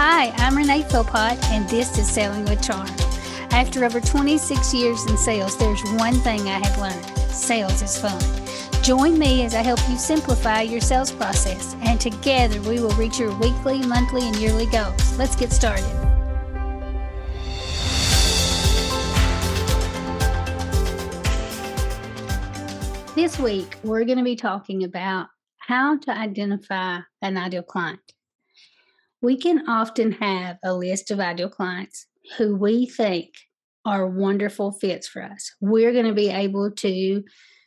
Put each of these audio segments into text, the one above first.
Hi, I'm Renee Philpott, and this is Selling with Charm. After over 26 years in sales, there's one thing I have learned sales is fun. Join me as I help you simplify your sales process, and together we will reach your weekly, monthly, and yearly goals. Let's get started. This week, we're going to be talking about how to identify an ideal client. We can often have a list of ideal clients who we think are wonderful fits for us. We're going to be able to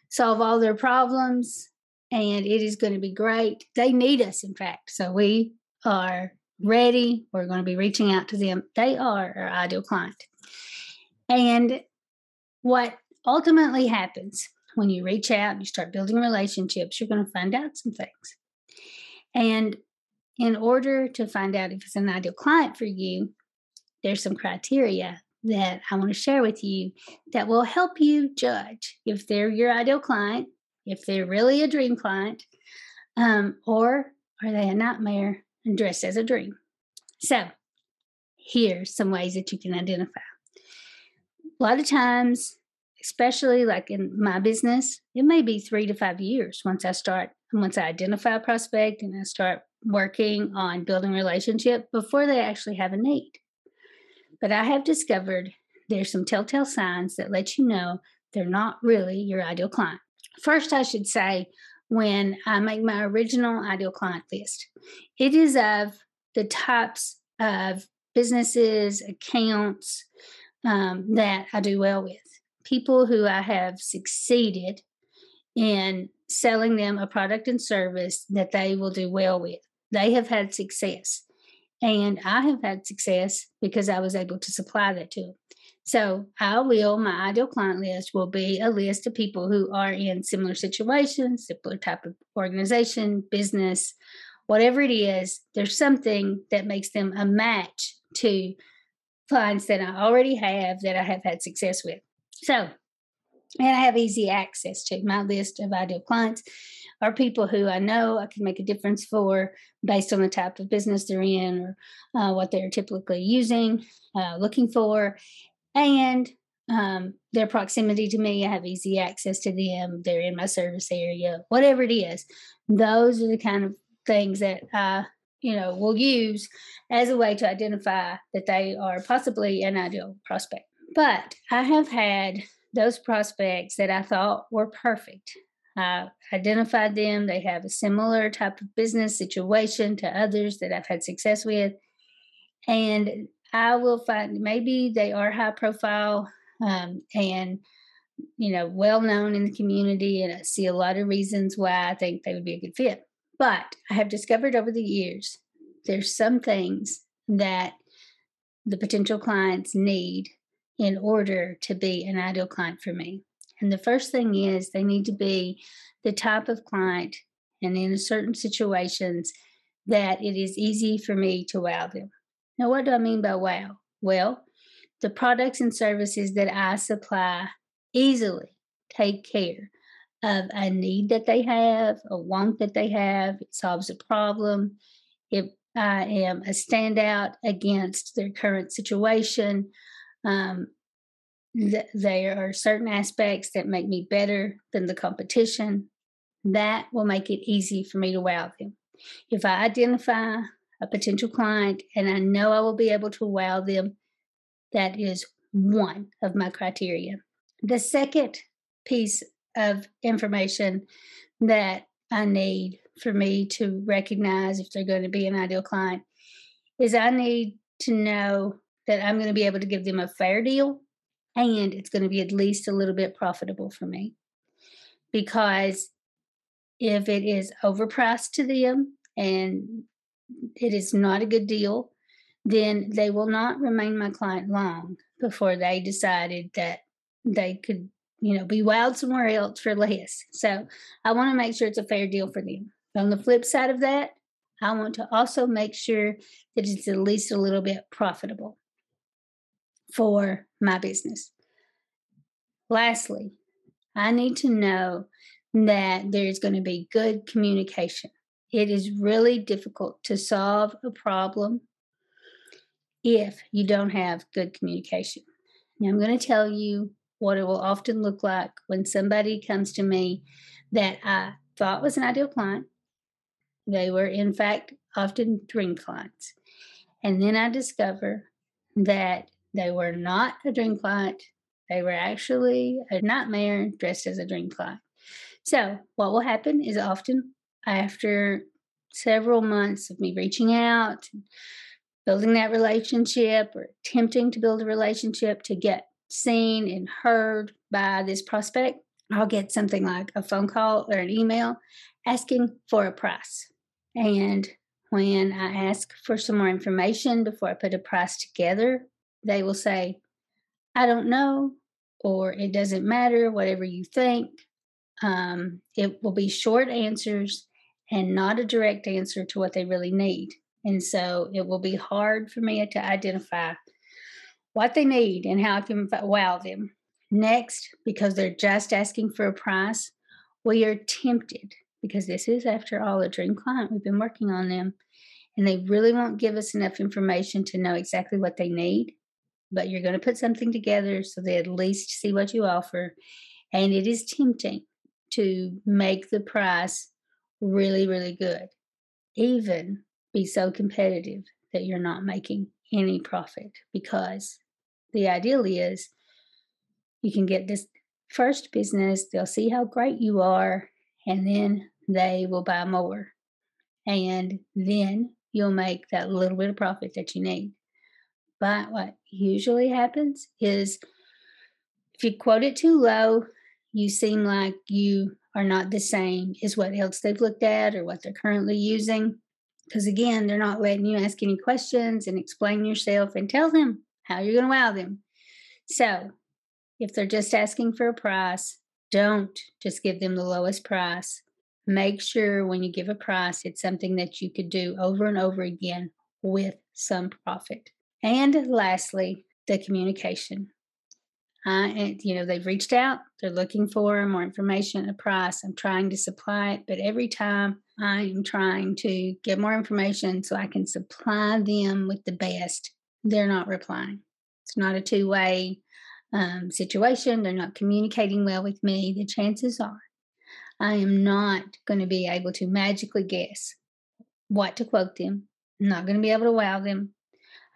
solve all their problems and it is going to be great. They need us, in fact. So we are ready. We're going to be reaching out to them. They are our ideal client. And what ultimately happens when you reach out and you start building relationships, you're going to find out some things. And in order to find out if it's an ideal client for you, there's some criteria that I want to share with you that will help you judge if they're your ideal client, if they're really a dream client, um, or are they a nightmare and dressed as a dream. So, here's some ways that you can identify. A lot of times, especially like in my business, it may be three to five years once I start, once I identify a prospect and I start working on building relationship before they actually have a need. But I have discovered there's some telltale signs that let you know they're not really your ideal client. First, I should say, when I make my original ideal client list, it is of the types of businesses, accounts um, that I do well with. People who I have succeeded in selling them a product and service that they will do well with. They have had success. And I have had success because I was able to supply that to them. So I will, my ideal client list will be a list of people who are in similar situations, similar type of organization, business, whatever it is, there's something that makes them a match to clients that I already have that I have had success with. So, and I have easy access to my list of ideal clients are people who I know I can make a difference for based on the type of business they're in or uh, what they're typically using, uh, looking for, and um, their proximity to me. I have easy access to them. They're in my service area, whatever it is. Those are the kind of things that I, you know, will use as a way to identify that they are possibly an ideal prospect. But I have had those prospects that I thought were perfect I identified them. They have a similar type of business situation to others that I've had success with. And I will find maybe they are high profile um, and, you know, well known in the community. And I see a lot of reasons why I think they would be a good fit. But I have discovered over the years there's some things that the potential clients need in order to be an ideal client for me. And the first thing is they need to be the type of client and in certain situations that it is easy for me to wow them. Now, what do I mean by wow? Well, the products and services that I supply easily take care of a need that they have, a want that they have, it solves a problem. If I am a standout against their current situation, um, th- there are certain aspects that make me better than the competition. That will make it easy for me to wow them. If I identify a potential client and I know I will be able to wow them, that is one of my criteria. The second piece of information that I need for me to recognize if they're going to be an ideal client is I need to know that I'm going to be able to give them a fair deal and it's going to be at least a little bit profitable for me. Because if it is overpriced to them and it is not a good deal, then they will not remain my client long before they decided that they could, you know, be wild somewhere else for less. So I want to make sure it's a fair deal for them. On the flip side of that, I want to also make sure that it's at least a little bit profitable for my business. Lastly, I need to know that there's going to be good communication. It is really difficult to solve a problem if you don't have good communication. Now, I'm going to tell you what it will often look like when somebody comes to me that I thought was an ideal client. They were, in fact, often dream clients. And then I discover that they were not a dream client. They were actually a nightmare dressed as a dream client. So, what will happen is often after several months of me reaching out, building that relationship, or attempting to build a relationship to get seen and heard by this prospect, I'll get something like a phone call or an email asking for a price. And when I ask for some more information before I put a price together, they will say, I don't know, or it doesn't matter, whatever you think. Um, it will be short answers and not a direct answer to what they really need. And so it will be hard for me to identify what they need and how I can wow them. Next, because they're just asking for a price, we are tempted because this is, after all, a dream client. We've been working on them and they really won't give us enough information to know exactly what they need. But you're going to put something together so they at least see what you offer. And it is tempting to make the price really, really good, even be so competitive that you're not making any profit because the ideal is you can get this first business, they'll see how great you are, and then they will buy more. And then you'll make that little bit of profit that you need. But what usually happens is if you quote it too low, you seem like you are not the same as what else they've looked at or what they're currently using. Because again, they're not letting you ask any questions and explain yourself and tell them how you're going to wow them. So if they're just asking for a price, don't just give them the lowest price. Make sure when you give a price, it's something that you could do over and over again with some profit. And lastly, the communication. Uh, and, you know, they've reached out, they're looking for more information, a price. I'm trying to supply it, but every time I'm trying to get more information so I can supply them with the best, they're not replying. It's not a two way um, situation. They're not communicating well with me. The chances are I am not going to be able to magically guess what to quote them. I'm not going to be able to wow them.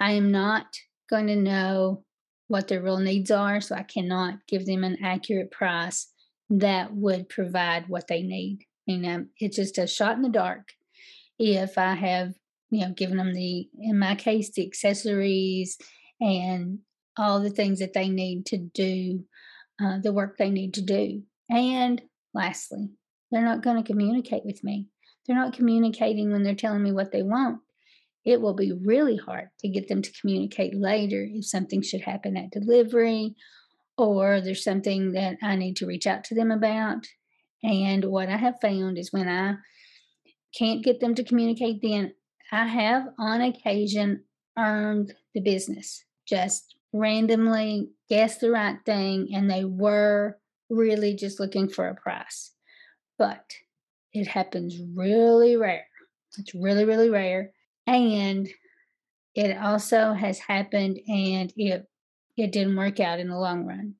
I am not going to know what their real needs are, so I cannot give them an accurate price that would provide what they need. You know, it's just a shot in the dark if I have, you know, given them the, in my case, the accessories and all the things that they need to do uh, the work they need to do. And lastly, they're not going to communicate with me. They're not communicating when they're telling me what they want it will be really hard to get them to communicate later if something should happen at delivery or there's something that I need to reach out to them about. And what I have found is when I can't get them to communicate, then I have on occasion earned the business, just randomly guessed the right thing, and they were really just looking for a price. But it happens really rare. It's really, really rare. And it also has happened and it it didn't work out in the long run.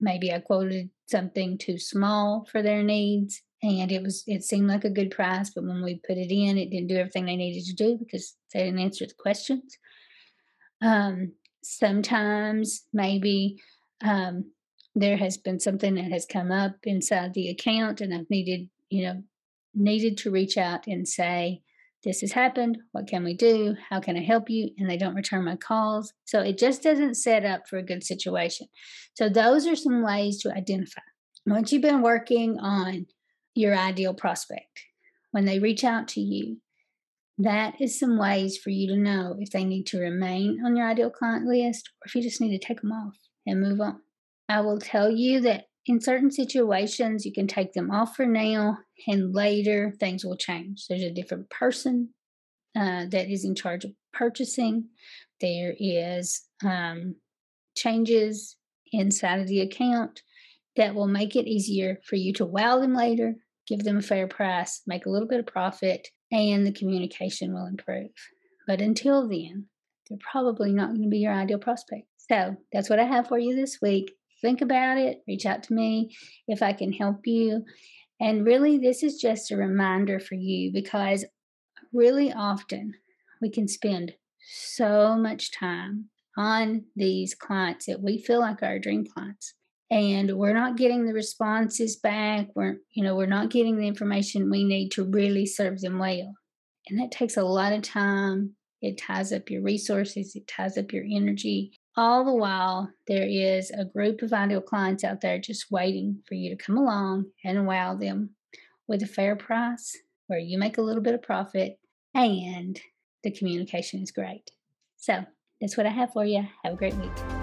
Maybe I quoted something too small for their needs and it was it seemed like a good price, but when we put it in, it didn't do everything they needed to do because they didn't answer the questions. Um, sometimes maybe um, there has been something that has come up inside the account and I've needed, you know, needed to reach out and say, this has happened. What can we do? How can I help you? And they don't return my calls. So it just doesn't set up for a good situation. So those are some ways to identify. Once you've been working on your ideal prospect, when they reach out to you, that is some ways for you to know if they need to remain on your ideal client list or if you just need to take them off and move on. I will tell you that in certain situations, you can take them off for now, and later things will change. There's a different person uh, that is in charge of purchasing. There is um, changes inside of the account that will make it easier for you to wow them later, give them a fair price, make a little bit of profit, and the communication will improve. But until then, they're probably not going to be your ideal prospect. So that's what I have for you this week. Think about it, reach out to me if I can help you. And really, this is just a reminder for you because really often we can spend so much time on these clients that we feel like our dream clients and we're not getting the responses back. We're you know we're not getting the information we need to really serve them well. And that takes a lot of time. It ties up your resources. It ties up your energy all the while there is a group of ideal clients out there just waiting for you to come along and wow them with a fair price where you make a little bit of profit and the communication is great. So that's what i have for you have a great week